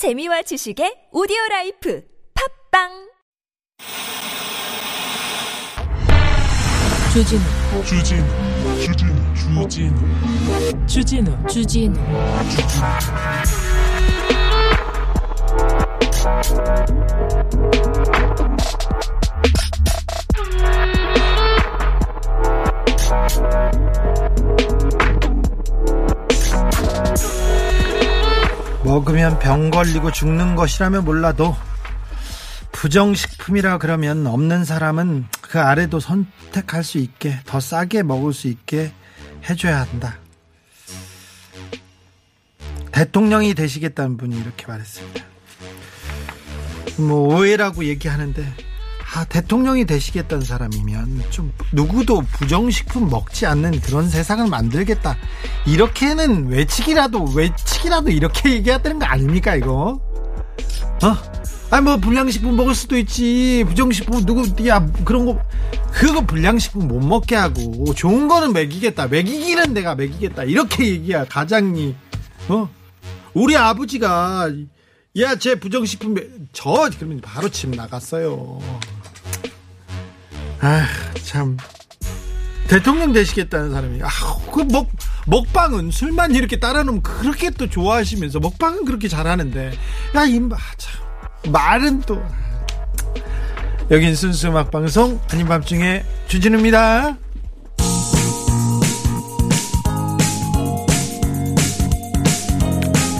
재미와 지식의 오디오 라이프 팝빵! 주진우. 주진우 주진우 주진우. 주진우 주진우 먹으면 병 걸리고 죽는 것이라면 몰라도 부정식품이라 그러면 없는 사람은 그 아래도 선택할 수 있게 더 싸게 먹을 수 있게 해줘야 한다. 대통령이 되시겠다는 분이 이렇게 말했습니다. 뭐 오해라고 얘기하는데 아, 대통령이 되시겠다는 사람이면 좀 누구도 부정식품 먹지 않는 그런 세상을 만들겠다. 이렇게는 외치기라도 외치기라도 이렇게 얘기해야 되는 거 아닙니까 이거? 어? 아니 뭐 불량식품 먹을 수도 있지. 부정식품 누구 야 그런 거 그거 불량식품 못 먹게 하고 좋은 거는 먹이겠다. 먹이기는 내가 먹이겠다. 이렇게 얘기야 가장이. 어? 우리 아버지가 야, 제 부정식품 저 그러면 바로 집 나갔어요. 아, 참. 대통령 되시겠다는 사람이, 아, 그 먹, 먹방은 술만 이렇게 따라놓으면 그렇게 또 좋아하시면서 먹방은 그렇게 잘하는데, 야, 임마, 참. 말은 또. 여긴 순수 음악방송, 아닌 밤 중에 주진우입니다.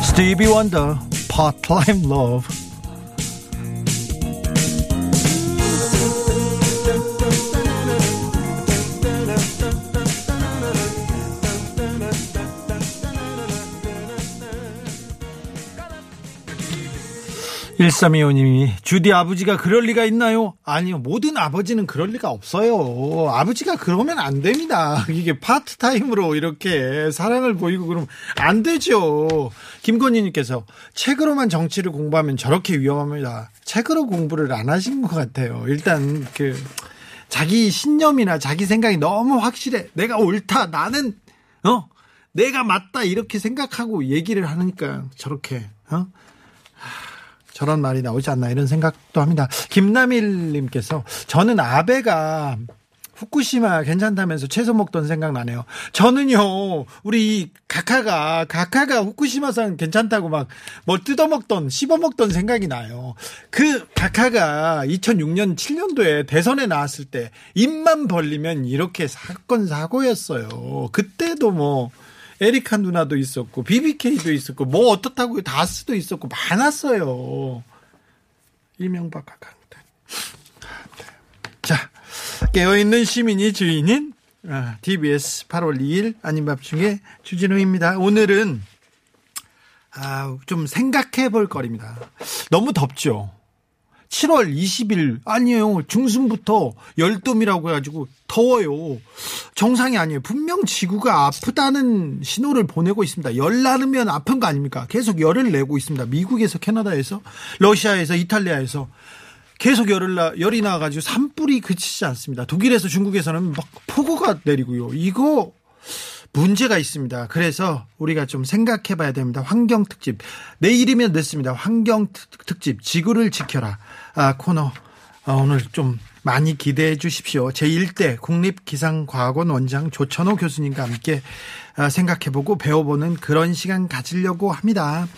Stevie Wonder, Part-Time Lover. 1325님이 주디 아버지가 그럴 리가 있나요? 아니요 모든 아버지는 그럴 리가 없어요. 아버지가 그러면 안 됩니다. 이게 파트타임으로 이렇게 사랑을 보이고 그러면 안 되죠. 김건희님께서 책으로만 정치를 공부하면 저렇게 위험합니다. 책으로 공부를 안 하신 것 같아요. 일단 그 자기 신념이나 자기 생각이 너무 확실해. 내가 옳다 나는 어? 내가 맞다 이렇게 생각하고 얘기를 하니까 저렇게 어? 저런 말이 나오지 않나 이런 생각도 합니다. 김남일님께서 저는 아베가 후쿠시마 괜찮다면서 채소 먹던 생각 나네요. 저는요, 우리 가카가, 가카가 후쿠시마산 괜찮다고 막뭐 뜯어먹던, 씹어먹던 생각이 나요. 그 가카가 2006년, 7년도에 대선에 나왔을 때 입만 벌리면 이렇게 사건, 사고였어요. 그때도 뭐, 에리카 누나도 있었고 BBK도 있었고 뭐 어떻다고 다스도 있었고 많았어요. 일명박 강대. 자 깨어있는 시민이 주인인 TBS 8월 2일 아닌 밤중에 주진우입니다. 오늘은 아, 좀 생각해 볼 거리입니다. 너무 덥죠. 7월 20일 아니에요. 중순부터 열돔이라고 해가지고 더워요. 정상이 아니에요. 분명 지구가 아프다는 신호를 보내고 있습니다. 열 나르면 아픈 거 아닙니까? 계속 열을 내고 있습니다. 미국에서 캐나다에서 러시아에서 이탈리아에서 계속 열을 나, 열이 나가지고 산불이 그치지 않습니다. 독일에서 중국에서는 막 폭우가 내리고요. 이거 문제가 있습니다. 그래서 우리가 좀 생각해 봐야 됩니다. 환경 특집. 내일이면 됐습니다. 환경 특집. 지구를 지켜라. 아, 코너. 아, 오늘 좀 많이 기대해 주십시오. 제1대 국립기상과학원 원장 조천호 교수님과 함께 생각해보고 배워보는 그런 시간 가지려고 합니다.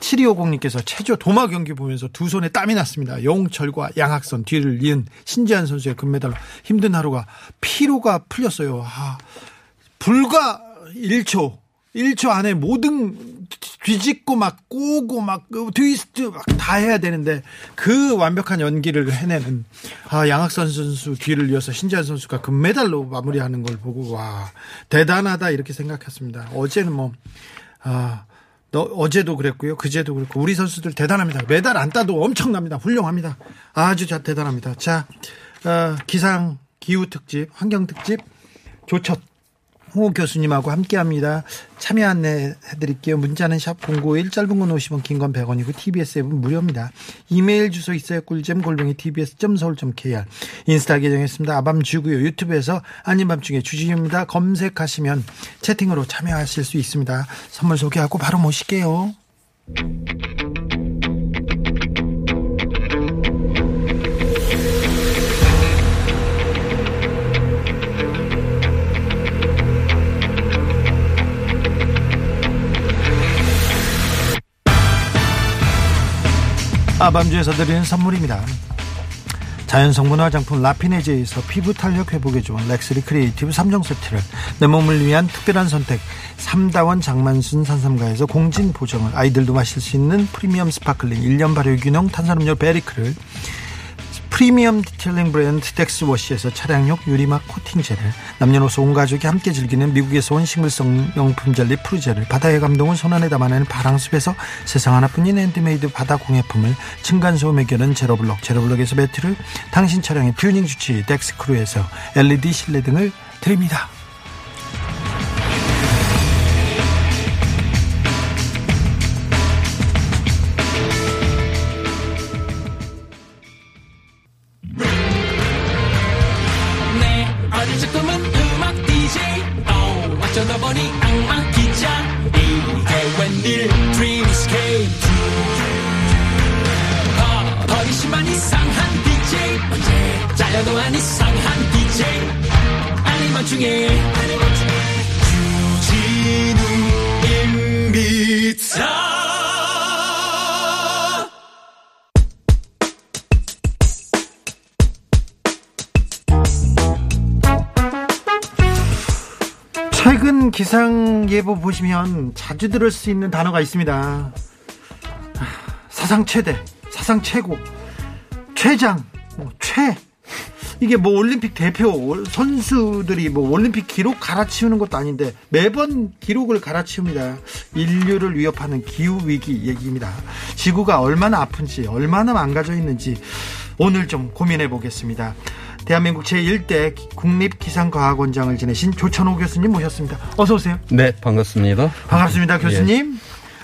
7250님께서 체조 도마 경기 보면서 두 손에 땀이 났습니다. 영철과 양학선 뒤를 이은 신지한 선수의 금메달로 힘든 하루가 피로가 풀렸어요. 아, 불과 1초, 1초 안에 모든 뒤집고 막 꼬고 막 트위스트 막 다 해야 되는데 그 완벽한 연기를 해내는 아, 양학선 선수 뒤를 이어서 신지한 선수가 금메달로 마무리하는 걸 보고 와 대단하다 이렇게 생각했습니다. 어제는 뭐 아, 너, 어제도 그랬고요. 그제도 그랬고 우리 선수들 대단합니다. 메달 안 따도 엄청납니다. 훌륭합니다. 아주 자, 대단합니다. 자 어, 기상 기후 특집 환경 특집 조첫 홍호 교수님하고 함께합니다. 참여 안내해드릴게요. 문자는 샵 051, 짧은 건 50원, 긴 건 100원이고 TBS 앱은 무료입니다. 이메일 주소 있어요. 꿀잼 골뱅이 tbs.서울.kr 인스타 계정했습니다. 아밤주고요. 유튜브에서 아닌 밤중에 주진입니다. 검색하시면 채팅으로 참여하실 수 있습니다. 선물 소개하고 바로 모실게요. 아밤주에서 드리는 선물입니다. 자연성분 화장품 라피네제에서 피부 탄력 회복에 좋은 렉스리 Creative 3종 세트를 내 몸을 위한 특별한 선택 3다원 장만순 산삼가에서 공진 보정을 아이들도 마실 수 있는 프리미엄 sparkling 1년 발효 균형 탄산음료 베리크를 프리미엄 detailing 브랜드 덱스워시에서 차량용 유리막 코팅제를 남녀노소 온 가족이 함께 즐기는 미국에서 온 싱글성 명품 젤리 프루제를 바다의 감동을 손안에 담아내는 바랑숲에서 세상 하나뿐인 핸드메이드 바다 공예품을 층간소음 해결은 제로블럭 제로블럭에서 매트를 당신 차량의 튜닝 주치 덱스크루에서 LED 실내 등을 드립니다. 어, 버리시만 이상한 DJ. 언제 잘려도 안 이상한 DJ. 아니면 중에. 유진우입니다. 최근 기상 예보 보시면 자주 들을 수 있는 단어가 있습니다. 사상 최대, 사상 최고, 최장, 뭐 최. 이게 뭐 올림픽 대표 선수들이 뭐 올림픽 기록 갈아치우는 것도 아닌데 매번 기록을 갈아치웁니다. 인류를 위협하는 기후 위기 얘기입니다. 지구가 얼마나 아픈지, 얼마나 망가져 있는지 오늘 좀 고민해 보겠습니다. 대한민국 제1대 국립기상과학원장을 지내신 조천호 교수님 모셨습니다. 어서 오세요. 네, 반갑습니다. 반갑습니다, 교수님.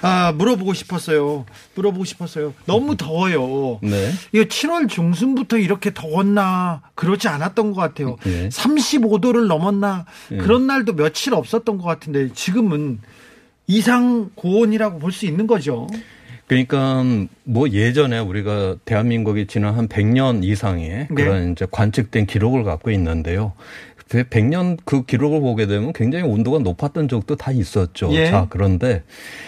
아, 물어보고 싶었어요. 물어보고 싶었어요. 너무 더워요. 네. 이거 7월 중순부터 이렇게 더웠나 그렇지 않았던 것 같아요. 예. 35도를 넘었나 예. 그런 날도 며칠 없었던 것 같은데 지금은 이상 고온이라고 볼 수 있는 거죠. 그러니까 뭐 예전에 우리가 대한민국이 지난 한 100년 이상의 네. 그런 이제 관측된 기록을 갖고 있는데요. 100년 그 기록을 보게 되면 굉장히 온도가 높았던 적도 다 있었죠. 예. 자, 그런데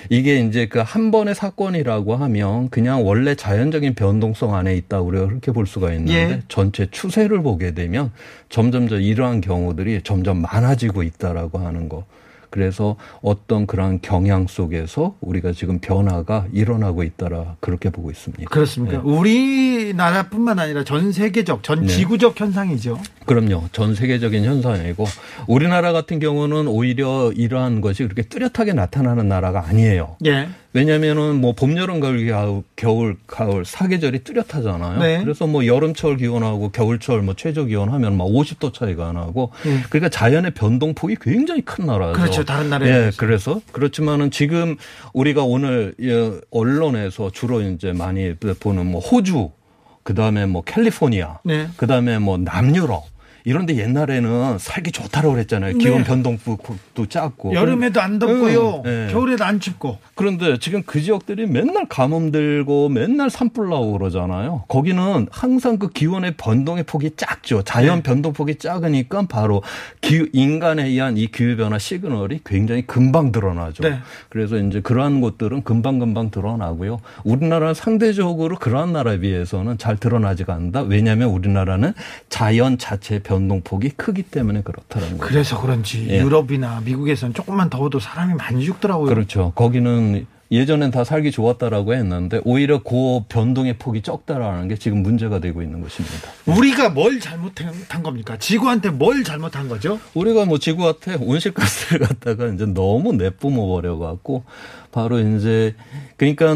이게 이제 그 한 번의 사건이라고 하면 그냥 원래 자연적인 변동성 안에 있다 우리가 그렇게 볼 수가 있는데 예. 전체 추세를 보게 되면 점점 저 이러한 경우들이 점점 많아지고 있다라고 하는 거. 그래서 어떤 그런 경향 속에서 우리가 지금 변화가 일어나고 있다라 그렇게 보고 있습니다. 그렇습니까? 네. 우리나라뿐만 아니라 전 세계적, 전 네. 지구적 현상이죠. 그럼요. 전 세계적인 현상이고 우리나라 같은 경우는 오히려 이러한 것이 그렇게 뚜렷하게 나타나는 나라가 아니에요. 예. 왜냐면은 뭐 봄, 여름, 가을, 겨울, 가을 사계절이 뚜렷하잖아요. 네. 그래서 뭐 여름철 기온하고 겨울철 뭐 최저 기온 하면 막 50도 차이가 나고 음. 그러니까 자연의 변동폭이 굉장히 큰 나라죠. 그렇죠. 다른 나라에 예. 그래서 그렇지만은 지금 우리가 오늘 예, 언론에서 주로 이제 많이 보는 뭐 호주 그다음에 뭐 캘리포니아 네. 그다음에 뭐 남유럽 이런데 옛날에는 살기 좋다라고 그랬잖아요. 기온 네. 변동폭도 작고 여름에도 안 덥고요. 음, 예. 겨울에도 안 춥고. 그런데 지금 그 지역들이 맨날 가뭄 들고 맨날 산불 나고 그러잖아요. 거기는 항상 그 기온의 변동의 폭이 작죠. 자연 네. 변동폭이 작으니까 바로 기 인간에 의한 이 기후 변화 시그널이 굉장히 금방 드러나죠. 네. 그래서 이제 그러한 것들은 금방 금방 드러나고요. 우리나라는 상대적으로 그러한 나라에 비해서는 잘 드러나지가 않는다. 왜냐하면 우리나라는 자연 자체 변 동폭이 크기 때문에 그렇다는 거죠. 그래서 그런지 예. 유럽이나 미국에서는 조금만 더워도 사람이 많이 죽더라고요. 그렇죠. 거기는 예전엔 다 살기 좋았다라고 했는데 오히려 그 변동의 폭이 적다라는 게 지금 문제가 되고 있는 것입니다. 우리가 뭘 잘못한 겁니까? 지구한테 뭘 잘못한 거죠? 우리가 뭐 지구한테 온실가스를 갖다가 이제 너무 내뿜어 버려 갖고 바로 이제 그러니까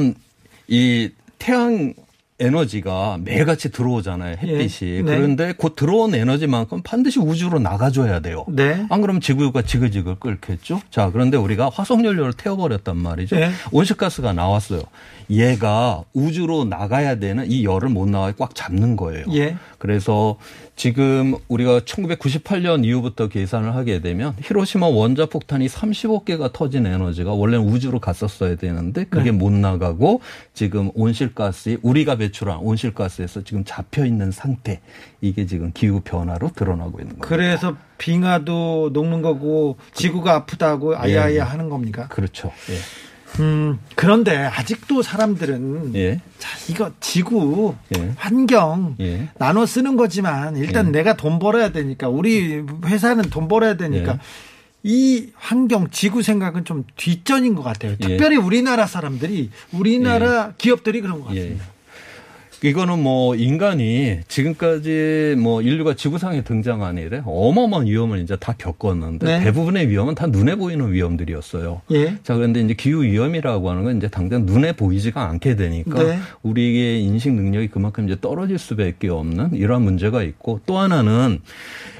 이 태양 에너지가 매일같이 들어오잖아요. 햇빛이. 예. 네. 그런데 곧 들어온 에너지만큼 반드시 우주로 나가줘야 돼요. 네. 안 그러면 지구가 지글지글 끓겠죠? 자, 그런데 우리가 화석연료를 태워버렸단 말이죠. 네. 온실가스가 나왔어요. 얘가 우주로 나가야 되는 이 열을 못 나가게 꽉 잡는 거예요. 예. 그래서 지금 우리가 1998년 이후부터 계산을 하게 되면 히로시마 원자 폭탄이 35개가 터진 에너지가 원래는 우주로 갔었어야 되는데 그게 네. 못 나가고 지금 온실가스 우리가 배출한 온실가스에서 지금 잡혀 있는 상태 이게 지금 기후 변화로 드러나고 있는 거예요. 그래서 빙하도 녹는 거고 지구가 아프다고 아야아야 예, 예. 하는 겁니까? 그렇죠. 예. 음, 그런데 아직도 사람들은 예. 자, 이거 지구, 예. 환경 예. 나눠 쓰는 거지만 일단 예. 내가 돈 벌어야 되니까 우리 회사는 돈 벌어야 되니까 예. 이 환경 지구 생각은 좀 뒷전인 것 같아요. 예. 특별히 우리나라 사람들이 우리나라 기업들이 그런 것 예. 같습니다. 이거는 뭐 인간이 지금까지 뭐 인류가 지구상에 등장한 이래 어마어마한 위험을 이제 다 겪었는데 네. 대부분의 위험은 다 눈에 보이는 위험들이었어요. 예. 자, 그런데 이제 기후 위험이라고 하는 건 이제 당장 눈에 보이지가 않게 되니까 네. 우리의 인식 능력이 그만큼 이제 떨어질 수밖에 없는 이러한 문제가 있고 또 하나는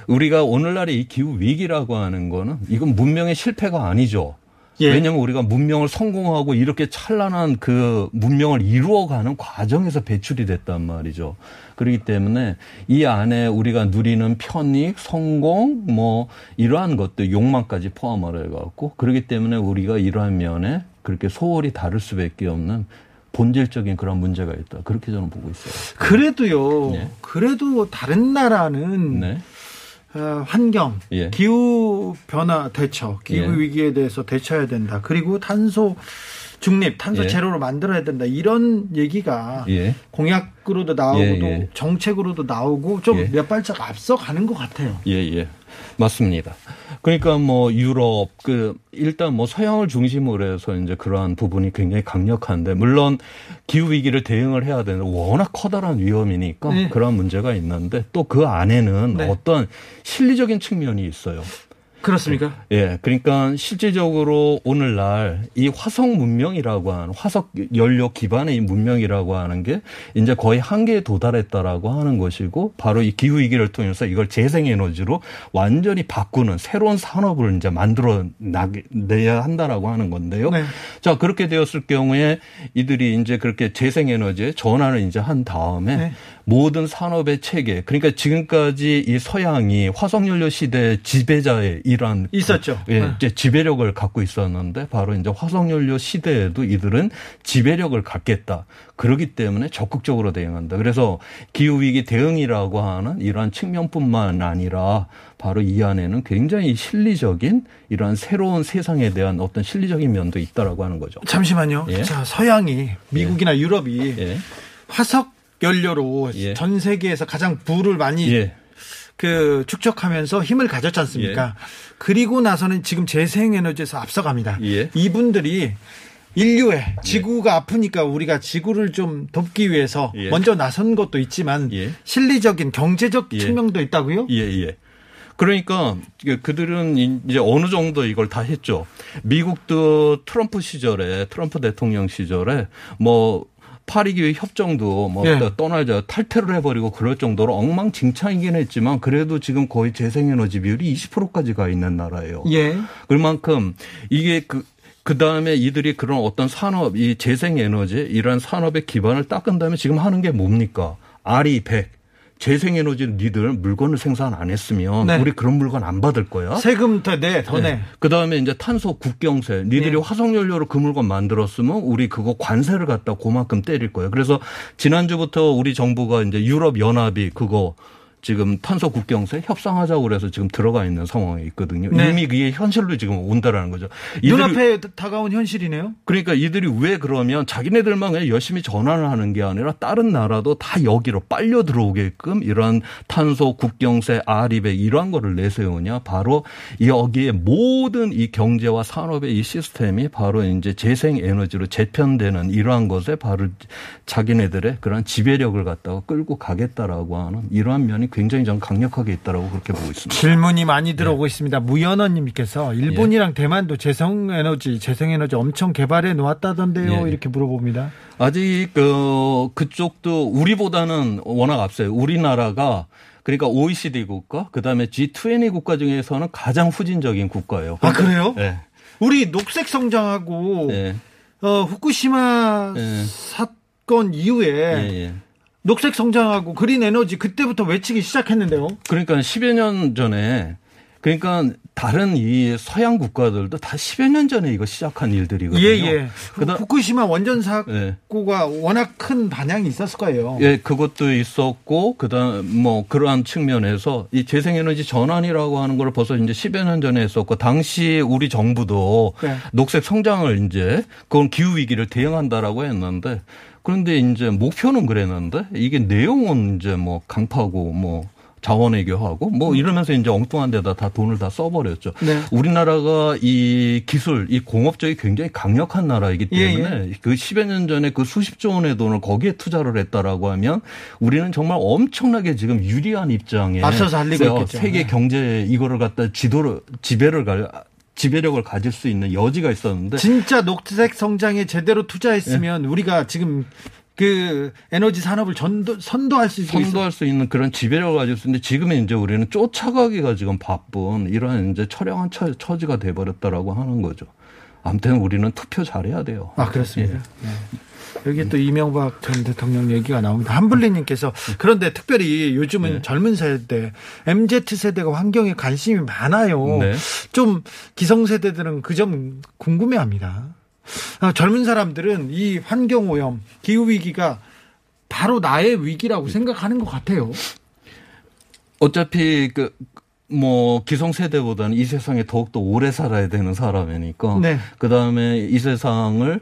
우리가 오늘날의 이 기후 위기라고 하는 거는 이건 문명의 실패가 아니죠. 예. 왜냐하면 우리가 문명을 성공하고 이렇게 찬란한 그 문명을 이루어가는 과정에서 배출이 됐단 말이죠. 그렇기 때문에 이 안에 우리가 누리는 편익, 성공, 뭐 이러한 것들 욕망까지 포함을 해갖고 그렇기 때문에 우리가 이러한 면에 그렇게 소홀히 다룰 수밖에 없는 본질적인 그런 문제가 있다. 그렇게 저는 보고 있어요. 그래도요. 네. 그래도 다른 나라는 네. 어, 환경, 예. 기후 변화 대처, 기후 예. 위기에 대해서 대처해야 된다. 그리고 탄소 중립, 탄소 예. 제로로 만들어야 된다. 이런 얘기가 예. 공약으로도 나오고 예, 또 예. 정책으로도 나오고 좀 예. 몇 발짝 앞서 가는 것 같아요. 예, 예. 맞습니다. 그러니까 뭐 유럽 그 일단 뭐 서양을 중심으로 해서 이제 그러한 부분이 굉장히 강력한데 물론 기후 위기를 대응을 해야 되는 워낙 커다란 위험이니까 네. 그러한 문제가 있는데 또 그 안에는 네. 어떤 실리적인 측면이 있어요. 그렇습니까? 예, 그러니까 실질적으로 오늘날 이 화석 문명이라고 하는 화석 연료 기반의 이 문명이라고 하는 게 이제 거의 한계에 도달했다라고 하는 것이고 바로 이 기후 위기를 통해서 이걸 재생 에너지로 완전히 바꾸는 새로운 산업을 이제 만들어 내야 한다라고 하는 건데요. 네. 자, 그렇게 되었을 경우에 이들이 이제 그렇게 재생 에너지에 전환을 이제 한 다음에 네. 모든 산업의 체계 그러니까 지금까지 이 서양이 화석연료 시대 지배자의 이러한 있었죠. 그, 예, 네. 이제 지배력을 갖고 있었는데 바로 이제 화석연료 시대에도 이들은 지배력을 갖겠다. 그러기 때문에 적극적으로 대응한다. 그래서 기후 위기 대응이라고 하는 이러한 측면뿐만 아니라 바로 이 안에는 굉장히 실리적인 이러한 새로운 세상에 대한 어떤 실리적인 면도 있다라고 하는 거죠. 잠시만요. 예. 자, 서양이 미국이나 유럽이 예. 화석 연료로 예. 전 세계에서 가장 부를 많이 예. 그 축적하면서 힘을 가졌지 않습니까? 그리고 나서는 지금 재생에너지에서 앞서갑니다. 예. 이분들이 인류에 지구가 아프니까 우리가 지구를 좀 돕기 위해서 예. 먼저 나선 것도 있지만 예. 실리적인 경제적 예. 측면도 있다고요? 예, 예. 그러니까 이게 그들은 이제 어느 정도 이걸 다 했죠. 미국도 트럼프 시절에 트럼프 대통령 시절에 뭐 파리기후 협정도 뭐 예. 떠나자 탈퇴를 해버리고 그럴 정도로 엉망진창이긴 했지만 그래도 지금 거의 재생에너지 비율이 20%까지 가 있는 나라예요. 예. 그만큼 이게 그, 그 다음에 이들이 그런 어떤 산업, 이 재생에너지, 이런 산업의 기반을 닦은 다음에 지금 하는 게 뭡니까? RE100. 재생에너지를 니들 물건을 생산 안 했으면 네. 우리 그런 물건 안 받을 거야. 세금 더 내, 더 내. 그 다음에 이제 탄소 국경세. 니들이 네. 화석연료로 그 물건 만들었으면 우리 그거 관세를 갖다 그만큼 때릴 거예요. 그래서 지난주부터 우리 정부가 이제 유럽 연합이 그거 지금 탄소 국경세 협상하자고 그래서 지금 들어가 있는 상황에 있거든요. 네. 이미 그게 현실로 지금 온다라는 거죠. 눈앞에 다가온 현실이네요. 그러니까 이들이 왜 그러면 자기네들만 그냥 열심히 전환을 하는 게 아니라 다른 나라도 다 여기로 빨려 들어오게끔 이러한 탄소 국경세 아리백 이러한 거를 내세우냐 바로 여기에 모든 이 경제와 산업의 이 시스템이 바로 이제 재생 에너지로 재편되는 이러한 것에 바로 자기네들의 그런 지배력을 갖다가 끌고 가겠다라고 하는 이러한 면이 굉장히 좀 강력하게 있다라고 그렇게 보고 있습니다. 질문이 많이 예. 들어오고 있습니다. 무연어님께서 일본이랑 대만도 재생에너지, 재생에너지 엄청 개발해 놓았다던데요. 예. 이렇게 물어봅니다. 아직 그 그쪽도 우리보다는 워낙 앞서요. 우리나라가 그러니까 OECD 국가, 그다음에 G20 국가 중에서는 가장 후진적인 국가예요. 아, 그래요? 네. 우리 녹색 성장하고 네. 어, 후쿠시마 예. 사건 이후에 예, 예. 녹색 성장하고 그린 에너지 그때부터 외치기 시작했는데요. 그러니까 10여 년 전에 그러니까 다른 이 서양 국가들도 다 10여 년 전에 이거 시작한 일들이거든요. 예, 예. 그다- 후쿠시마 원전 예. 사고가 워낙 큰 반향이 있었을 거예요. 예, 그것도 있었고, 그 다음, 뭐, 그러한 측면에서 이 재생 에너지 전환이라고 하는 걸 벌써 이제 10여 년 전에 했었고, 당시 우리 정부도 네. 녹색 성장을 이제, 그건 기후 위기를 대응한다라고 했는데, 그런데 이제 목표는 그랬는데, 이게 내용은 이제 뭐, 강파고, 뭐, 자원외교하고 뭐 이러면서 이제 엉뚱한 데다 다 돈을 다 써버렸죠. 네. 우리나라가 이 기술, 이 공업적이 굉장히 강력한 나라이기 예, 때문에 그 10여 년 전에 그 수십조 원의 돈을 거기에 투자를 했다라고 하면 우리는 정말 엄청나게 지금 유리한 입장에 앞서서 어. 세계 네. 경제 이거를 갖다 지도를 지배를 갈 지배력을 가질 수 있는 여지가 있었는데 진짜 녹색 성장에 제대로 투자했으면 예. 우리가 지금 그 에너지 산업을 전도, 선도할 수 있어요. 선도할 수 있는 그런 지배력을 가질 수 있는데 지금은 이제 우리는 쫓아가기가 지금 바쁜 이러한 이제 처량한 처, 처지가 돼버렸다라고 하는 거죠. 아무튼 우리는 투표 잘해야 돼요. 아 그렇습니다. 예. 네. 여기 또 이명박 전 대통령 얘기가 나옵니다. 한블리님께서 그런데 특별히 요즘은 네. 젊은 세대, MZ 세대가 환경에 관심이 많아요. 네. 좀 기성 세대들은 그 점 궁금해합니다. 아, 젊은 사람들은 이 환경 오염, 기후 위기가 바로 나의 위기라고 생각하는 것 같아요. 어차피 그 뭐 기성 세대보다는 이 세상에 더욱 더 오래 살아야 되는 사람이니까 네. 그다음에 이 세상을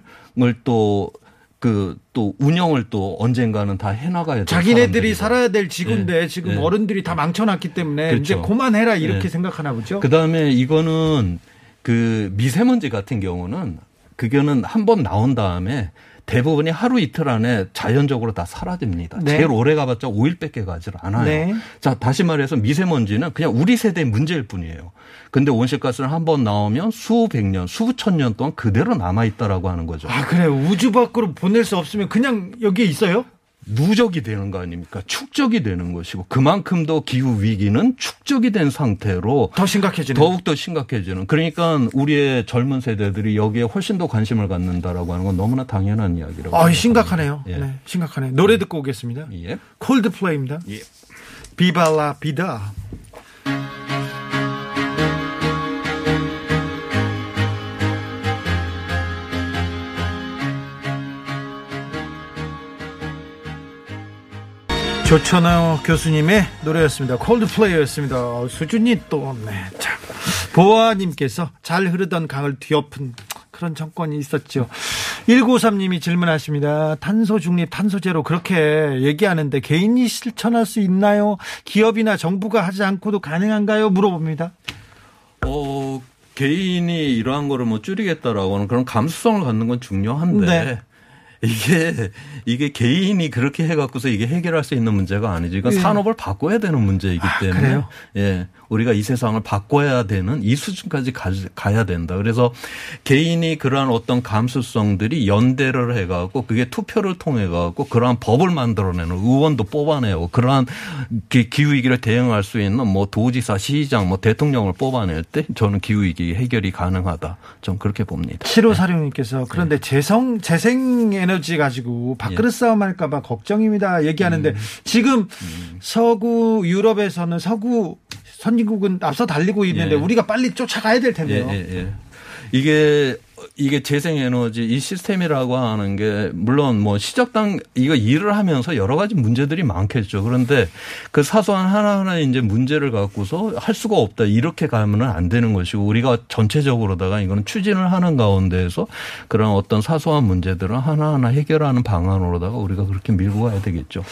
또 그 또 운영을 또 언젠가는 다 해나가야 될 자기네들이 사람들이고. 살아야 될 지구인데 네. 지금 네. 어른들이 다 망쳐놨기 때문에 그렇죠. 이제 그만해라 이렇게 네. 생각하나 보죠. 그 다음에 이거는 그 미세먼지 같은 경우는 그거는 한 번 나온 다음에 대부분이 하루 이틀 안에 자연적으로 다 사라집니다. 네. 제일 오래 가봤자 5일밖에 가질 않아요. 네. 자, 다시 말해서 미세먼지는 그냥 우리 세대의 문제일 뿐이에요. 근데 온실가스는 한 번 나오면 수백 년, 수천 년 동안 그대로 남아 있다라고 하는 거죠. 아 그래요. 우주 밖으로 보낼 수 없으면 그냥 여기에 있어요? 누적이 되는 거 아닙니까? 축적이 되는 것이고 그만큼 더 기후 위기는 축적이 된 상태로 더 심각해지는. 더욱 더 심각해지는. 그러니까 우리의 젊은 세대들이 여기에 훨씬 더 관심을 갖는다라고 하는 건 너무나 당연한 이야기라고. 아. 심각하네요. 예. 네, 심각하네. 노래 듣고 오겠습니다. 예. 콜드플레이입니다. 예. 비발라 비다. 조천호 교수님의 노래였습니다. 콜드플레이였습니다. 어, 수준이 또, 네, 참. 보아님께서 잘 흐르던 강을 뒤엎은 그런 정권이 있었죠. 1953님이 질문하십니다. 탄소 중립, 탄소 제로 그렇게 얘기하는데 개인이 실천할 수 있나요? 기업이나 정부가 하지 않고도 가능한가요? 물어봅니다. 어, 개인이 이러한 거를 뭐 줄이겠다라고 하는 그런 감수성을 갖는 건 중요한데 네. 이게 이게 개인이 그렇게 해갖고서 이게 해결할 수 있는 문제가 아니지. 이건 예. 산업을 바꿔야 되는 문제이기 때문에 그래요? 예 우리가 이 세상을 바꿔야 되는 이 수준까지 가, 가야 된다. 그래서 개인이 그러한 어떤 감수성들이 연대를 해갖고 그게 투표를 통해갖고 그러한 법을 만들어내는 의원도 뽑아내고 그러한 기- 기후위기를 대응할 수 있는 뭐 도지사, 시장, 뭐 대통령을 뽑아낼 때 저는 기후위기 해결이 가능하다. 좀 그렇게 봅니다. 7호 사령님께서 그런데 재성, 재생 에너지 가지고 밥그릇 싸움 할까봐 걱정입니다. 얘기하는데 지금 서구 유럽에서는 서구 선진국은 앞서 달리고 있는데 예. 우리가 빨리 쫓아가야 될 예, 텐데요. 예, 예. 이게 이게 재생에너지 이 시스템이라고 하는 게 물론 뭐 시작당 이거 일을 하면서 여러 가지 문제들이 많겠죠. 그런데 그 사소한 하나하나 이제 문제를 갖고서 할 수가 없다 이렇게 가면은 안 되는 것이고 우리가 전체적으로다가 이거는 추진을 하는 가운데에서 그런 어떤 사소한 문제들을 하나하나 해결하는 방안으로다가 우리가 그렇게 밀고 가야 되겠죠.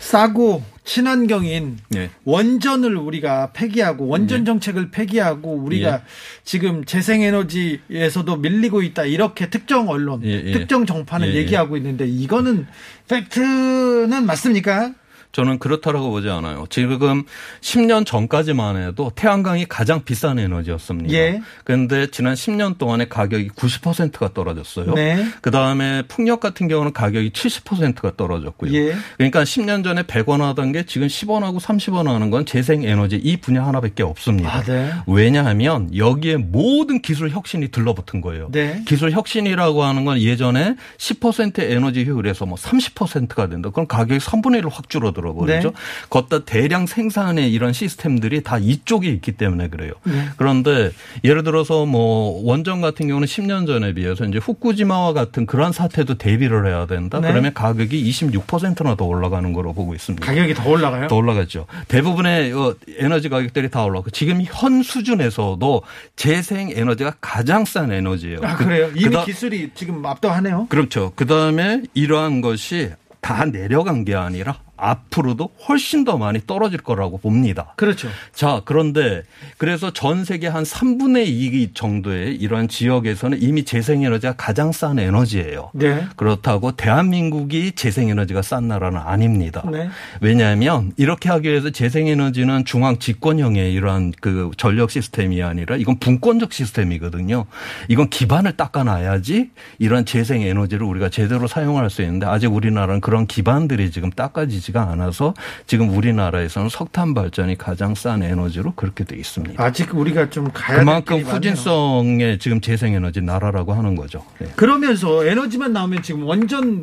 싸고 친환경인 예. 예. 원전을 우리가 폐기하고 원전 예. 정책을 폐기하고 우리가 예. 지금 재생에너지에서도 밀리고 있다 이렇게 특정 언론, 예, 예. 특정 정파는. 얘기하고 있는데 이거는 팩트는 맞습니까? 저는 그렇다라고 보지 않아요. 지금 10년 전까지만 해도 태양광이 가장 비싼 에너지였습니다. 예. 그런데 지난 10년 동안에 가격이 90%가 떨어졌어요. 네. 그 다음에 풍력 같은 경우는 가격이 70%가 떨어졌고요. 예. 그러니까 10년 전에 100원 하던 게 지금 10원하고 30원 하는 건 재생 에너지 이 분야 하나밖에 없습니다. 아, 네. 왜냐하면 여기에 모든 기술 혁신이 들러붙은 거예요. 네. 기술 혁신이라고 하는 건 예전에 10% 에너지 효율에서 뭐 30%가 된다. 그럼 가격이 3분의 1로 확 줄어들었어요. 만들어 버리죠. 네. 걷다 대량 생산의 이런 시스템들이 다 이쪽에 있기 때문에 그래요. 네. 그런데 예를 들어서 뭐 원전 같은 경우는 10년 전에 비해서 이제 후쿠지마와 같은 그런 사태도 대비를 해야 된다. 네. 그러면 가격이 26%나 더 올라가는 거로 보고 있습니다. 가격이 더 올라가요? 더 올라갔죠. 대부분의 어, 에너지 가격들이 다 올라가고 지금 현 수준에서도 재생 에너지가 가장 싼 에너지예요. 아, 그- 그래요? 이미 그다- 기술이 지금 압도하네요. 그렇죠. 그 다음에 이러한 것이 다 내려간 게 아니라 앞으로도 훨씬 더 많이 떨어질 거라고 봅니다. 그렇죠. 자, 그런데 그래서 전 세계 한 3분의 2 정도의 이러한 지역에서는 이미 재생에너지가 가장 싼 에너지예요. 네. 그렇다고 대한민국이 재생에너지가 싼 나라는 아닙니다. 네. 왜냐하면 이렇게 하기 위해서 재생에너지는 중앙 집권형의 이러한 그 전력 시스템이 아니라 이건 분권적 시스템이거든요. 이건 기반을 닦아놔야지 이런 재생에너지를 우리가 제대로 사용할 수 있는데 아직 우리나라는 그런 기반들이 지금 닦아지지 가 않아서 지금 우리나라에서는 석탄 발전이 가장 싼 에너지로 그렇게 돼 있습니다. 아직 우리가 좀 가야 그만큼 많네요. 후진성의 지금 재생에너지 나라라고 하는 거죠. 네. 그러면서 에너지만 나오면 지금 원전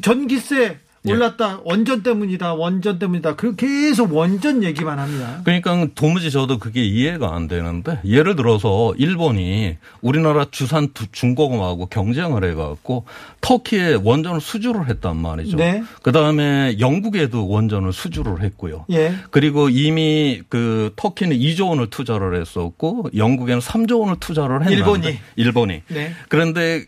전기세 예. 올랐다. 원전 때문이다. 원전 때문이다. 그 계속 원전 얘기만 합니다. 그러니까 도무지 저도 그게 이해가 안 되는데 예를 들어서 일본이 우리나라 주산 두- 중공업하고 경쟁을 해갖고 터키에 원전을 수주를 했단 말이죠. 네. 그 다음에 영국에도 원전을 수주를 했고요. 예. 그리고 이미 그 터키는 2조 원을 투자를 했었고 영국에는 3조 원을 투자를 했는데 일본이. 일본이. 네. 그런데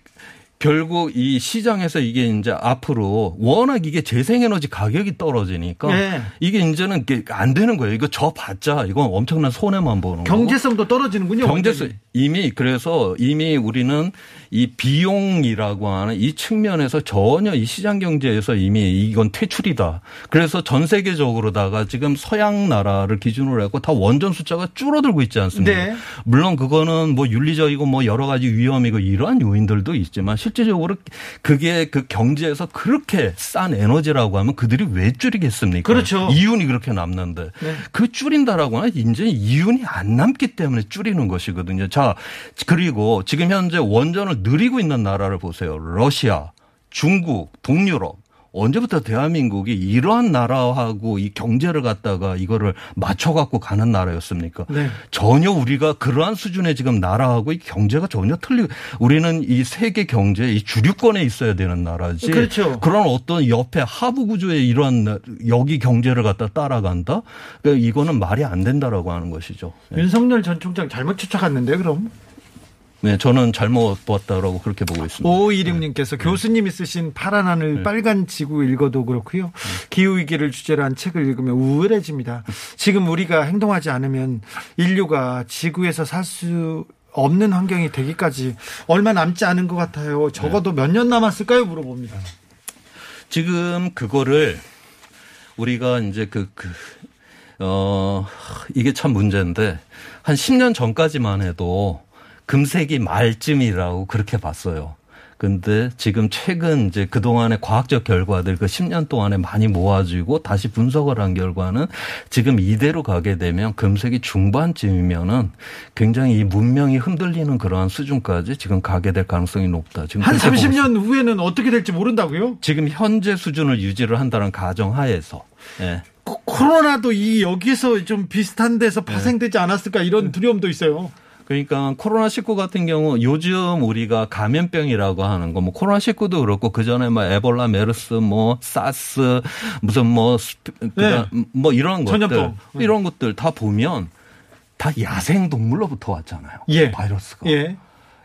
결국 이 시장에서 이게 이제 앞으로 워낙 이게 재생에너지 가격이 떨어지니까 네. 이게 이제는 이게 안 되는 거예요. 이거 저 봤자 이건 엄청난 손해만 보는 거고. 경제성도 떨어지는군요. 경제성 원전이. 이미 그래서 이미 우리는 이 비용이라고 하는 이 측면에서 전혀 이 시장 경제에서 이미 이건 퇴출이다. 그래서 전 세계적으로다가 지금 서양 나라를 기준으로 해고 다 원전 숫자가 줄어들고 있지 않습니까? 네. 물론 그거는 뭐 윤리적이고 뭐 여러 가지 위험이고 이러한 요인들도 있지만 실 제적으로 그게 그 경제에서 그렇게 싼 에너지라고 하면 그들이 왜 줄이겠습니까? 그렇죠. 이윤이 그렇게 남는데 네. 그 줄인다라고 하면 이제 이윤이 안 남기 때문에 줄이는 것이거든요. 자, 그리고 지금 현재 원전을 늘리고 있는 나라를 보세요. 러시아, 중국, 동유럽. 언제부터 대한민국이 이러한 나라하고 이 경제를 갖다가 이거를 맞춰갖고 가는 나라였습니까? 네. 전혀 우리가 그러한 수준의 지금 나라하고 이 경제가 전혀 틀리고 우리는 이 세계 경제 이 주류권에 있어야 되는 나라지. 그렇죠. 그런 어떤 옆에 하부 구조의 이러한 나- 여기 경제를 갖다 따라간다. 그러니까 이거는 말이 안 된다라고 하는 것이죠. 네. 윤석열 전 총장 잘못 쫓아갔는데 그럼 네, 저는 잘못 봤다라고 그렇게 보고 있습니다. 5516님께서 교수님이 쓰신 파란 하늘 빨간 지구 읽어도 그렇고요. 기후 위기를 주제로 한 책을 읽으면 우울해집니다. 지금 우리가 행동하지 않으면 인류가 지구에서 살 수 없는 환경이 되기까지 얼마 남지 않은 것 같아요. 적어도 몇 년 남았을까요? 물어봅니다. 지금 그거를 우리가 이제 그, 그, 어, 이게 참 문제인데 한 10년 전까지만 해도 금세기 말쯤이라고 그렇게 봤어요. 근데 지금 최근 이제 그동안의 과학적 결과들 그 10년 동안에 많이 모아지고 다시 분석을 한 결과는 지금 이대로 가게 되면 금세기 중반쯤이면은 굉장히 이 문명이 흔들리는 그러한 수준까지 지금 가게 될 가능성이 높다. 지금 한 그렇게 보고 있습니다. 30년 후에는 어떻게 될지 모른다고요? 지금 현재 수준을 유지를 한다는 가정하에서 예. 코- 코로나도 이 여기서 좀 비슷한 데서 파생되지 않았을까 이런 두려움도 있어요. 그러니까 코로나19 같은 경우 요즘 우리가 감염병이라고 하는 거 뭐 코로나19도 그렇고 그 전에 뭐 에볼라, 메르스, 뭐 사스 무슨 뭐 그다음 뭐 이런 것들 전염병. 이런 것들 다 보면 다 야생 동물로부터 왔잖아요. 예. 바이러스가. 예.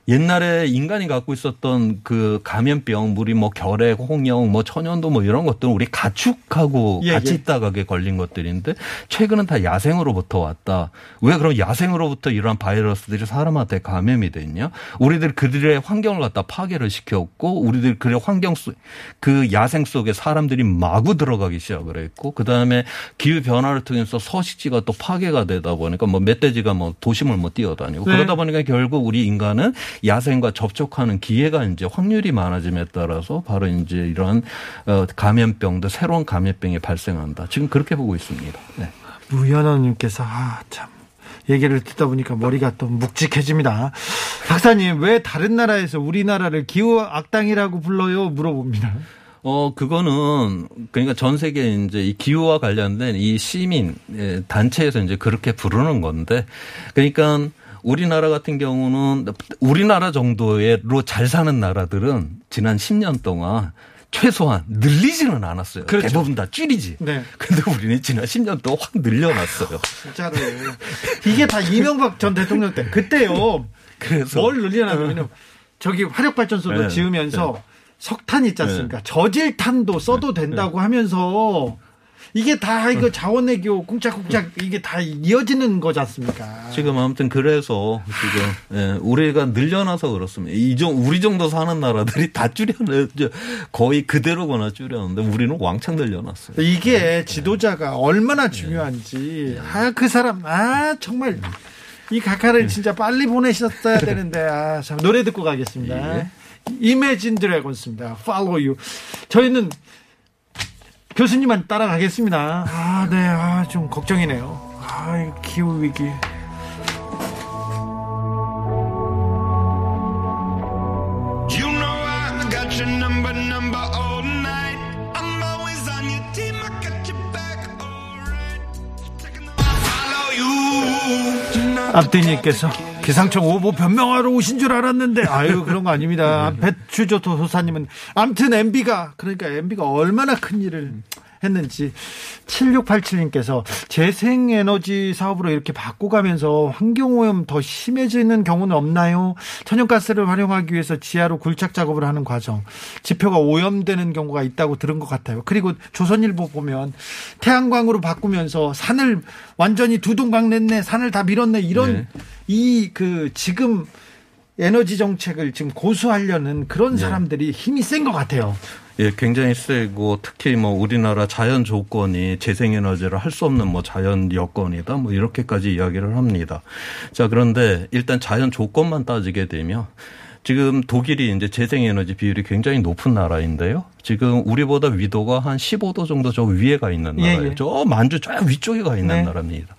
옛날에 인간이 갖고 있었던 그 감염병, 우리 뭐 결핵, 홍역, 뭐 천연도 뭐 이런 것들은 우리 가축하고 예, 같이 예. 있다가 게 걸린 것들인데 최근은 다 야생으로부터 왔다. 왜 그럼 야생으로부터 이러한 바이러스들이 사람한테 감염이 됐냐? 우리들 그들의 환경을 갖다 파괴를 시켰고 우리들 그의 환경 속, 그 야생 속에 사람들이 마구 들어가기 시작을 했고 그 다음에 기후 변화를 통해서 서식지가 또 파괴가 되다 보니까 뭐 멧돼지가 뭐 도심을 못 뛰어다니고 네. 그러다 보니까 결국 우리 인간은 야생과 접촉하는 기회가 이제 확률이 많아짐에 따라서 바로 이제 이런 어, 감염병도 새로운 감염병이 발생한다. 지금 그렇게 보고 있습니다. 네. 무연원님께서 아 참 얘기를 듣다 보니까 머리가 또 묵직해집니다. 박사님 왜 다른 나라에서 우리나라를 기후 악당이라고 불러요? 물어봅니다. 어, 그거는, 그러니까 전 세계 이제 이 기후와 관련된 이 시민 예, 단체에서 이제 그렇게 부르는 건데, 그러니까 우리나라 같은 경우는 우리나라 정도로 잘 사는 나라들은 지난 10년 동안 최소한 늘리지는 않았어요. 그렇죠. 대부분 다 줄이지. 네. 근데 우리는 지난 10년 동안 확 늘려놨어요. 진짜로. 이게 다 이명박 전 대통령 때. 그때요. 그래서 뭘 늘려놨냐면 저기 화력발전소도 네. 지으면서 석탄 있지 않습니까? 저질탄도 써도 된다고 하면서 이게 다 이거 자원외교 쿵짝쿵짝 이게 다 이어지는 거지 않습니까? 지금 아무튼 그래서 지금 예, 우리가 늘려놔서 그렇습니다. 이정 우리 정도 사는 나라들이 다 줄여내 거의 그대로거나 줄였는데 우리는 왕창 늘려놨어요. 이게 지도자가 얼마나 중요한지 아그 사람 아 정말 이 각하를 진짜 빨리 보내셨어야 되는데 아 참 노래 듣고 가겠습니다. 예. 이매진 드래곤스입니다. Follow you. 저희는 교수님만 따라가겠습니다. 아, 네. 아, 좀 걱정이네요. 아, 이 기후 위기. 앞뒤님께서 기상청 오보 변명하러 오신 줄 알았는데 아유 그런 거 아닙니다. 배추조토 소사님은 암튼 MB가 그러니까 MB가 얼마나 큰 일을 했는지 7687님께서 재생에너지 사업으로 이렇게 바꿔가면서 환경오염 더 심해지는 경우는 없나요? 천연가스를 활용하기 위해서 지하로 굴착 작업을 하는 과정 지표가 오염되는 경우가 있다고 들은 것 같아요. 그리고 조선일보 보면 태양광으로 바꾸면서 산을 완전히 두동강 냈네 산을 다 밀었네 이런 네. 이그 지금 에너지 정책을 지금 고수하려는 그런 사람들이 힘이 센 것 같아요. 예, 굉장히 세고 특히 뭐 우리나라 자연 조건이 재생에너지를 할 수 없는 뭐 자연 여건이다 뭐 이렇게까지 이야기를 합니다. 자, 그런데 일단 자연 조건만 따지게 되면 지금 독일이 이제 재생에너지 비율이 굉장히 높은 나라인데요. 지금 우리보다 위도가 한 15도 정도 저 위에 가 있는 예, 나라예요. 예. 저 만주 저 위쪽에 가 있는 네. 나라입니다.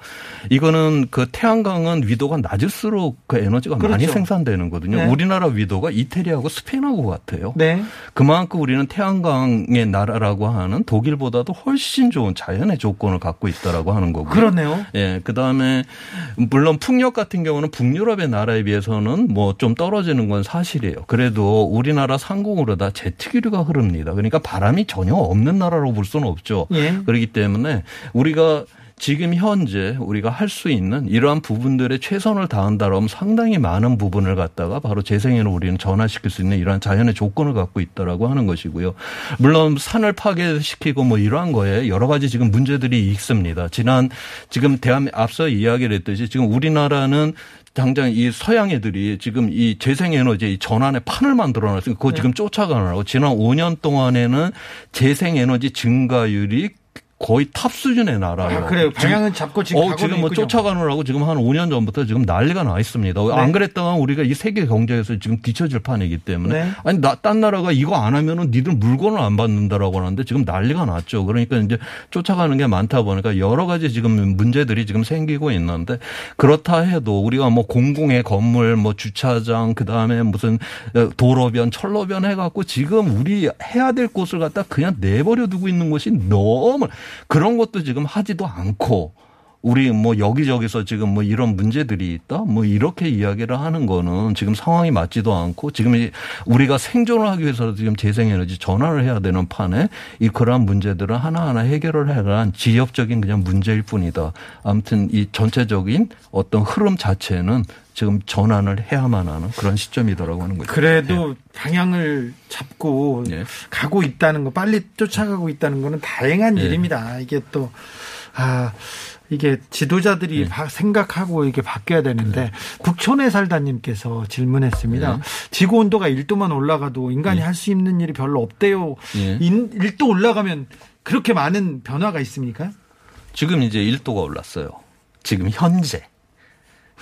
이거는 그 태양광은 위도가 낮을수록 그 에너지가 많이 그렇죠. 생산되는 거든요. 네. 우리나라 위도가 이태리하고 스페인하고 같아요. 네. 그만큼 우리는 태양광의 나라라고 하는 독일보다도 훨씬 좋은 자연의 조건을 갖고 있다라고 하는 거고요. 그러네요. 예, 그 다음에 물론 풍력 같은 경우는 북유럽의 나라에 비해서는 뭐 좀 떨어지는 건 사실이에요. 그래도 우리나라 상공으로 다 제트기류가 흐릅니다. 그러니까 바람이 전혀 없는 나라로 볼 수는 없죠. 예. 그렇기 때문에 우리가 지금 현재 우리가 할 수 있는 이러한 부분들에 최선을 다한다라면 상당히 많은 부분을 갖다가 바로 재생에는 우리는 전환시킬 수 있는 이러한 자연의 조건을 갖고 있다라고 하는 것이고요. 물론 산을 파괴시키고 뭐 이러한 거에 여러 가지 지금 문제들이 있습니다. 지난 지금 대한 앞서 이야기를 했듯이 지금 우리나라는 당장 이 서양 애들이 지금 이 재생에너지 이 전환의 판을 만들어 놨으니까 그거 지금 쫓아가느라고. 지난 5년 동안에는 재생에너지 증가율이 거의 top 수준의 나라예요. 아, 그래요. 방향은 잡고 지금 어, 지금 뭐 있군요. 쫓아가느라고 지금 한 5년 전부터 지금 난리가 나 있습니다. 네. 안 그랬다가 우리가 이 세계 경제에서 지금 뒤처질 판이기 때문에 네. 아니 나, 딴 나라가 이거 안 하면은 니들 물건을 안 받는다라고 하는데 지금 난리가 났죠. 그러니까 이제 쫓아가는 게 많다 보니까 여러 가지 지금 문제들이 지금 생기고 있는데 그렇다 해도 우리가 뭐 공공의 건물 뭐 주차장 그다음에 무슨 어, 도로변 철로변 해 갖고 지금 우리 해야 될 곳을 갖다 그냥 내버려 두고 있는 것이 너무 그런 것도 지금 하지도 않고 우리 뭐 여기저기서 지금 뭐 이런 문제들이 있다 뭐 이렇게 이야기를 하는 거는 지금 상황이 맞지도 않고 지금 이 우리가 생존을 하기 위해서 지금 재생에너지 전환을 해야 되는 판에 이 그러한 문제들을 하나하나 해결을 해간 지역적인 그냥 문제일 뿐이다. 아무튼 이 전체적인 어떤 흐름 자체는 지금 전환을 해야만 하는 그런 시점이다라고 하는 거죠. 그래도 방향을 잡고 예. 가고 있다는 거, 빨리 쫓아가고 있다는 거는 다행한 예. 일입니다. 이게 또, 아, 이게 지도자들이 예. 바- 생각하고 이게 바뀌어야 되는데 북촌의 살다님께서 질문했습니다. 예. 지구 온도가 1도만 올라가도 인간이 할 수 있는 일이 별로 없대요. 예. 인, 1도 올라가면 그렇게 많은 변화가 있습니까? 지금 이제 1도가 올랐어요. 지금 현재.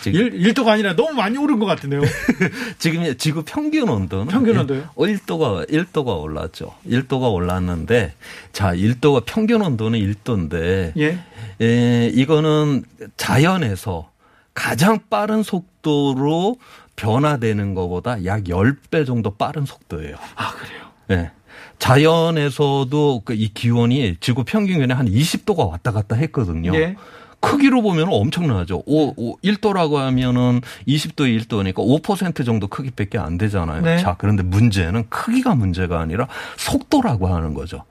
지금 1, 1도가 아니라 너무 많이 오른 것 같은데요. 지금 지구 평균 온도는 평균 온도요? 1도가 1도가 올랐죠. 1도가 올랐는데 자, 1도가 평균 온도는 1도인데 예. 에, 이거는 자연에서 가장 빠른 속도로 변화되는 것보다 약 10배 정도 빠른 속도예요. 아, 그래요. 예. 자연에서도 그이 기온이 지구 평균 기온에 한 20도가 왔다 갔다 했거든요. 예. 크기로 보면 엄청나죠. 5, 5, 1도라고 하면은 20도에 1도니까 5% 정도 크기밖에 안 되잖아요. 네. 자, 그런데 문제는 크기가 문제가 아니라 속도라고 하는 거죠.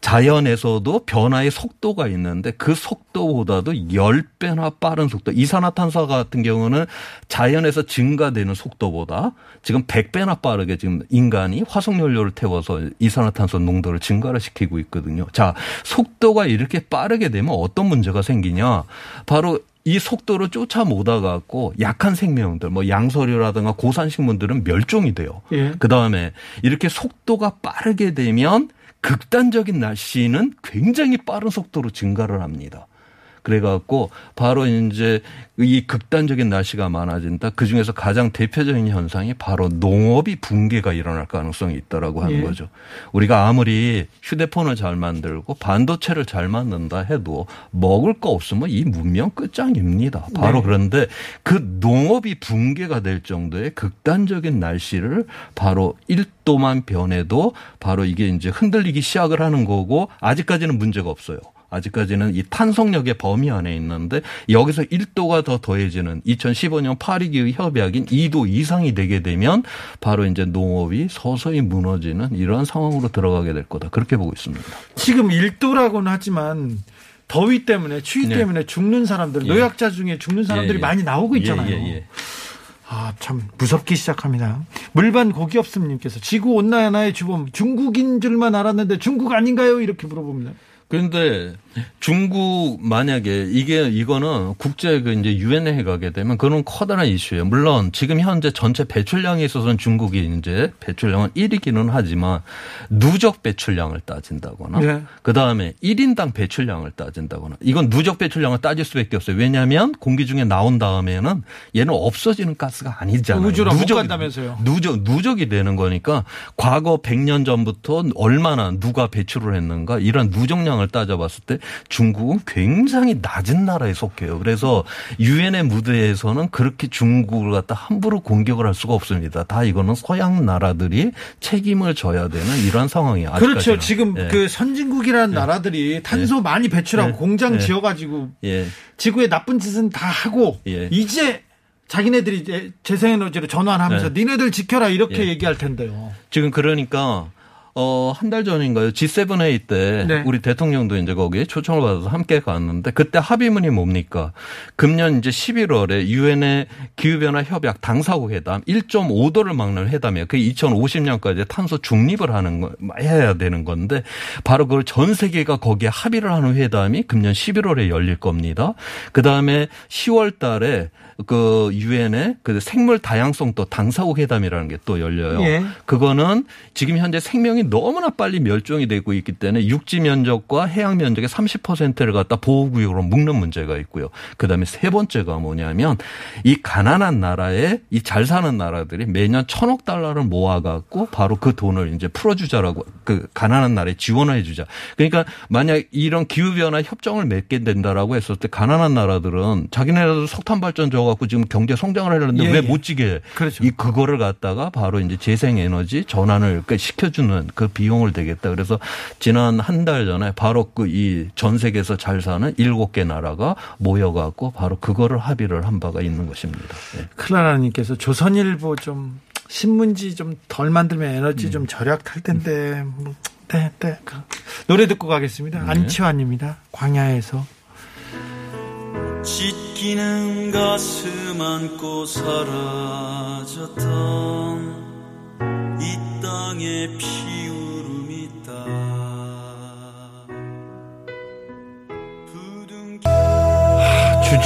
자연에서도 변화의 속도가 있는데 그 속도보다도 10배나 빠른 속도. 이산화탄소 같은 경우는 자연에서 증가되는 속도보다 지금 100배나 빠르게 지금 인간이 화석연료를 태워서 이산화탄소 농도를 증가를 시키고 있거든요. 자, 속도가 이렇게 빠르게 되면 어떤 문제가 생기냐. 바로 이 속도를 쫓아 못 와갖고 약한 생명들, 뭐 양서류라든가 고산식물들은 멸종이 돼요. 예. 그 다음에 이렇게 속도가 빠르게 되면 극단적인 날씨는 굉장히 빠른 속도로 증가를 합니다. 그래갖고 바로 이제 이 극단적인 날씨가 많아진다. 그 중에서 가장 대표적인 현상이 바로 농업이 붕괴가 일어날 가능성이 있다라고 하는 예. 거죠. 우리가 아무리 휴대폰을 잘 만들고 반도체를 잘 만든다 해도 먹을 거 없으면 이 문명 끝장입니다. 바로 네. 그런데 그 농업이 붕괴가 될 정도의 극단적인 날씨를 바로 1도만 변해도 바로 이게 이제 흔들리기 시작을 하는 거고 아직까지는 문제가 없어요. 아직까지는 이 탄속력의 범위 안에 있는데 여기서 1도가 더 더해지는 2015년 파리기의 협약인 2도 이상이 되게 되면 바로 이제 농업이 서서히 무너지는 이러한 상황으로 들어가게 될 거다. 그렇게 보고 있습니다. 지금 1도라고는 하지만 더위 때문에 추위 네. 때문에 죽는 사람들, 예. 노약자 중에 죽는 사람들이 예, 예. 많이 나오고 있잖아요. 예, 예, 예. 아, 참 무섭기 시작합니다. 물반 고기 없음님께서 지구 온난화의 주범 중국인 줄만 알았는데 중국 아닌가요? 이렇게 물어봅니다. 그런데 중국 만약에 이게 이거는 국제 그 이제 유엔에 가게 되면 그런 커다란 이슈예요. 물론 지금 현재 전체 배출량에 있어서는 중국이 이제 배출량은 1위기는 하지만 누적 배출량을 따진다거나 네. 그 다음에 1인당 배출량을 따진다거나 이건 누적 배출량을 따질 수밖에 없어요. 왜냐하면 공기 중에 나온 다음에는 얘는 없어지는 가스가 아니잖아요. 우주로 못 누적이- 간다면서요. 누적 누적이 되는 거니까 과거 100년 전부터 얼마나 누가 배출을 했는가 이런 누적량을 따져봤을 때 중국은 굉장히 낮은 나라에 속해요. 그래서 유엔의 무대에서는 그렇게 중국을 갖다 함부로 공격을 할 수가 없습니다. 다 이거는 서양 나라들이 책임을 져야 되는 이런 상황이에요. 그렇죠. 아직까지는. 지금 예. 그 선진국이라는 나라들이 탄소 많이 배출하고 예. 공장 예. 지어가지고 예. 지구에 나쁜 짓은 다 하고 예. 이제 자기네들이 재생에너지로 전환하면서 네. 니네들 지켜라 이렇게 예. 얘기할 텐데요. 지금 그러니까 어, 한 달 전인가요? G7 회의 때 네. 우리 대통령도 이제 거기에 초청을 받아서 함께 갔는데 그때 합의문이 뭡니까? 금년 이제 11월에 유엔의 기후변화 협약 당사국 회담 1.5도를 막는 회담이에요. 그게 2050년까지 탄소 중립을 하는 거 해야 되는 건데 바로 그걸 전 세계가 거기에 합의를 하는 회담이 금년 11월에 열릴 겁니다. 그 다음에 10월 달에 그 유엔의 그 생물 다양성 또 당사국 회담이라는 게 또 열려요. 예. 그거는 지금 현재 생명이 너무나 빨리 멸종이 되고 있기 때문에 육지 면적과 해양 면적의 30%를 갖다 보호구역으로 묶는 문제가 있고요. 그다음에 세 번째가 뭐냐면 이 가난한 나라에 이 잘 사는 나라들이 매년 천억 달러를 모아갖고 바로 그 돈을 이제 풀어주자라고 그 가난한 나라에 지원을 해주자. 그러니까 만약 이런 기후 변화 협정을 맺게 된다라고 했을 때 가난한 나라들은 자기네들 석탄 발전 줘갖고 지금 경제 성장을 하려는데 예, 왜 예. 못 지게 그렇죠. 이 그거를 갖다가 바로 이제 재생 에너지 전환을 그 시켜주는 그 비용을 되겠다. 그래서 지난 한 달 전에 바로 그 이 전 세계에서 잘 사는 일곱 개 나라가 모여갖고 바로 그거를 합의를 한 바가 있는 것입니다. 예. 클라라님께서 조선일보 좀 신문지 좀 덜 만들면 에너지 음. 좀 절약할 텐데 뭐, 네, 네. 그, 노래 듣고 가겠습니다. 네. 안치환입니다. 광야에서 찢기는 가슴 안고 사라졌던 이 땅에 피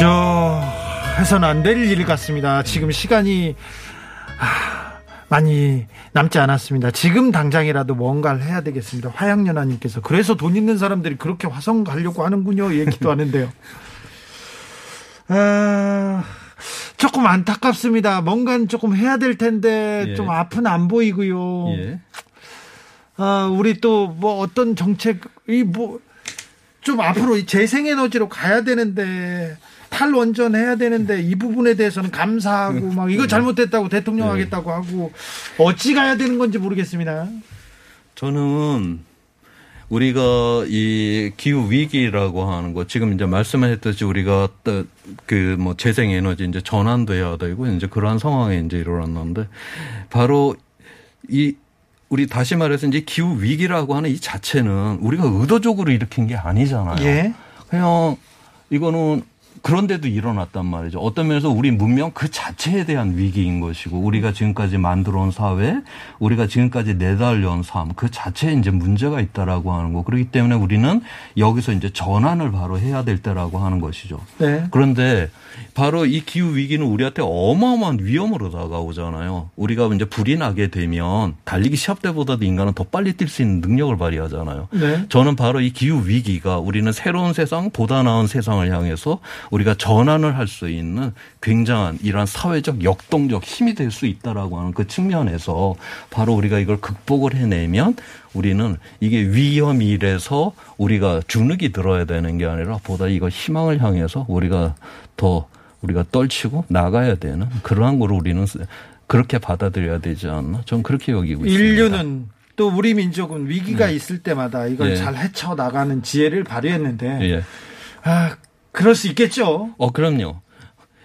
주저해서는 안될 일 같습니다. 지금 시간이 아, 많이 남지 않았습니다. 지금 당장이라도 뭔가를 해야 되겠습니다. 화양연화님께서 그래서 돈 있는 사람들이 그렇게 화성 가려고 하는군요. 얘기도 하는데요. 아, 조금 안타깝습니다. 뭔가는 조금 해야 될 텐데 예. 좀 앞은 안 보이고요. 예. 아, 우리 또 뭐 어떤 정책이 뭐 좀 앞으로 이 재생에너지로 가야 되는데 탈원전 해야 되는데 이 부분에 대해서는 감사하고 막 이거 잘못됐다고 대통령 네. 하겠다고 하고 어찌 가야 되는 건지 모르겠습니다. 저는 우리가 이 기후 위기라고 하는 거 지금 이제 말씀하셨듯이 우리가 그 뭐 재생 에너지 이제 전환도 해야 되고 이제 그러한 상황에 이제 일어났는데 바로 이 우리 다시 말해서 이제 기후 위기라고 하는 이 자체는 우리가 의도적으로 일으킨 게 아니잖아요. 예. 그냥 이거는 그런데도 일어났단 말이죠. 어떤 면에서 우리 문명 그 자체에 대한 위기인 것이고 우리가 지금까지 만들어 온 사회, 우리가 지금까지 내달려온 삶 그 자체에 이제 문제가 있다라고 하는 거. 그렇기 때문에 우리는 여기서 이제 전환을 바로 해야 될 때라고 하는 것이죠. 네. 그런데 바로 이 기후 위기는 우리한테 어마어마한 위험으로 다가오잖아요. 우리가 이제 불이 나게 되면 달리기 시합 때보다도 인간은 더 빨리 뛸 수 있는 능력을 발휘하잖아요. 네. 저는 바로 이 기후 위기가 우리는 새로운 세상, 보다 나은 세상을 향해서 우리가 전환을 할 수 있는 굉장한 이러한 사회적 역동적 힘이 될 수 있다라고 하는 그 측면에서 바로 우리가 이걸 극복을 해내면 우리는 이게 위험이래서 우리가 주눅이 들어야 되는 게 아니라 보다 이거 희망을 향해서 우리가 더 우리가 떨치고 나가야 되는 그러한 거로 우리는 그렇게 받아들여야 되지 않나? 저는 그렇게 여기고 있습니다. 인류는 또 우리 민족은 위기가 있을 때마다 이걸 예. 잘 헤쳐 나가는 지혜를 발휘했는데 예. 아 그럴 수 있겠죠. 어, 그럼요.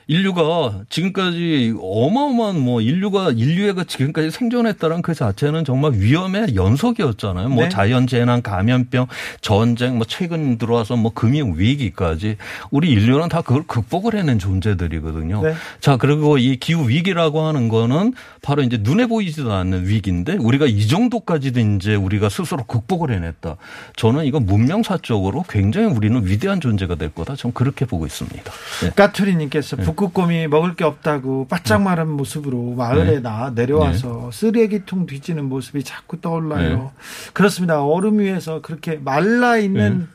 인류가 지금까지 어마어마한 뭐 인류가 인류애가 지금까지 생존했다는 그 자체는 정말 위험의 연속이었잖아요. 뭐 네. 자연 재난, 감염병, 전쟁, 뭐 최근 들어와서 뭐 금융 위기까지 우리 인류는 다 그걸 극복을 해낸 존재들이거든요. 네. 자 그리고 이 기후 위기라고 하는 거는 바로 이제 눈에 보이지도 않는 위기인데 우리가 이 정도까지도 이제 우리가 스스로 극복을 해냈다. 저는 이거 문명사적으로 굉장히 우리는 위대한 존재가 될 거다. 저는 그렇게 보고 있습니다. 네. 까투리님께서 북 극곰이 먹을 게 없다고 바짝 마른 모습으로 마을에 네. 나 내려와서 쓰레기통 뒤지는 모습이 자꾸 떠올라요. 그렇습니다. 얼음 위에서 그렇게 말라 있는 네.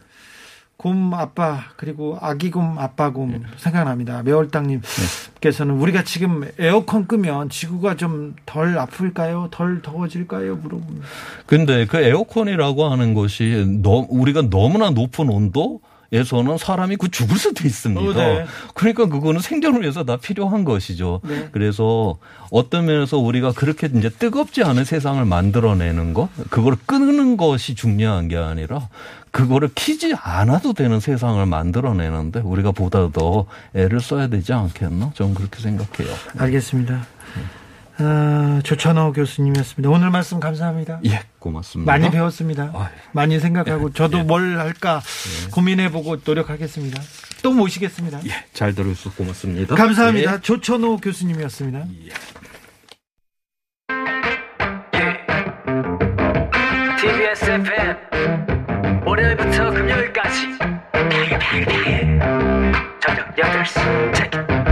곰 아빠 그리고 아기 곰 아빠 곰 네. 생각납니다. 매월당님께서는 우리가 지금 에어컨 끄면 지구가 좀 덜 아플까요? 덜 더워질까요? 물어봅니다. 근데 그 에어컨이라고 하는 것이 너, 우리가 너무나 높은 온도 에서는 사람이 그 죽을 수도 있습니다. 어, 네. 그러니까 그거는 생존을 위해서 다 필요한 것이죠. 네. 그래서 어떤 면에서 우리가 그렇게 이제 뜨겁지 않은 세상을 만들어내는 것, 그걸 끄는 것이 중요한 게 아니라 그거를 키지 않아도 되는 세상을 만들어내는데 우리가 보다 더 애를 써야 되지 않겠나? 저는 그렇게 생각해요. 알겠습니다. 아, 조찬호 교수님이었습니다. 오늘 말씀 감사합니다. 예, 고맙습니다. 많이 배웠습니다. 아유. 많이 생각하고 저도 뭘 할까 고민해보고 노력하겠습니다. 또 모시겠습니다. 예, 잘 들어주셔서 고맙습니다. 감사합니다. 예. 조천호 교수님이었습니다. TBS FM 월요일부터 금요일까지 저녁 8시 체크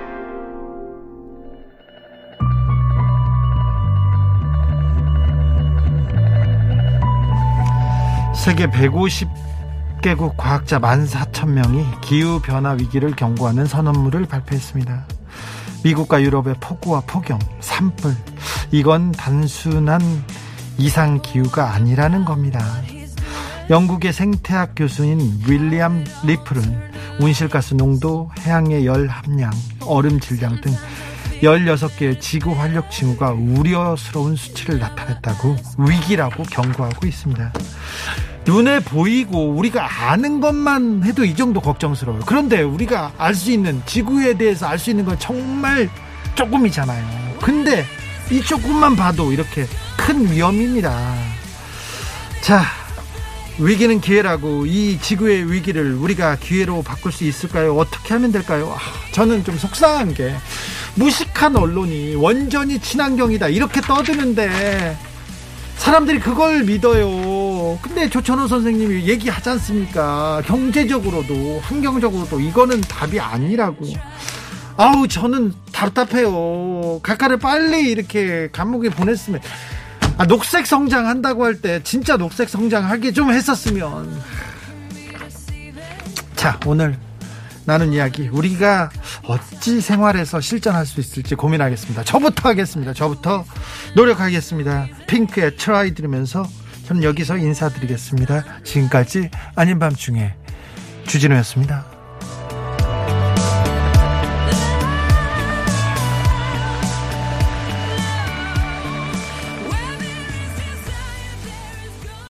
세계 150개국 과학자 14,000명이 기후변화 위기를 경고하는 선언문을 발표했습니다. 미국과 유럽의 폭우와 폭염, 산불, 이건 단순한 이상 기후가 아니라는 겁니다. 영국의 생태학 교수인 윌리엄 리플은 온실가스 농도, 해양의 열 함량, 얼음 질량 등 16개의 지구 활력 징후가 우려스러운 수치를 나타냈다고 위기라고 경고하고 있습니다. 눈에 보이고 우리가 아는 것만 해도 이 정도 걱정스러워요. 그런데 우리가 알 수 있는 지구에 대해서 알 수 있는 건 정말 조금이잖아요. 근데 이 조금만 봐도 이렇게 큰 위험입니다. 자, 위기는 기회라고 이 지구의 위기를 우리가 기회로 바꿀 수 있을까요? 어떻게 하면 될까요? 아, 저는 좀 속상한 게 무식한 언론이 완전히 친환경이다 이렇게 떠드는데 사람들이 그걸 믿어요. 근데 조천호 선생님이 얘기하지 않습니까? 경제적으로도 환경적으로도 이거는 답이 아니라고. 아우 저는 답답해요. 각하를 빨리 이렇게 감옥에 보냈으면 아, 녹색 성장 한다고 할 때 진짜 녹색 성장 하게 좀 했었으면. 자, 오늘 나눈 이야기 우리가 어찌 생활에서 실전할 수 있을지 고민하겠습니다. 저부터 하겠습니다. 저부터 노력하겠습니다. P!nk의 Try 들으면서 저는 여기서 인사드리겠습니다. 지금까지 아닌 밤중에 주진우였습니다.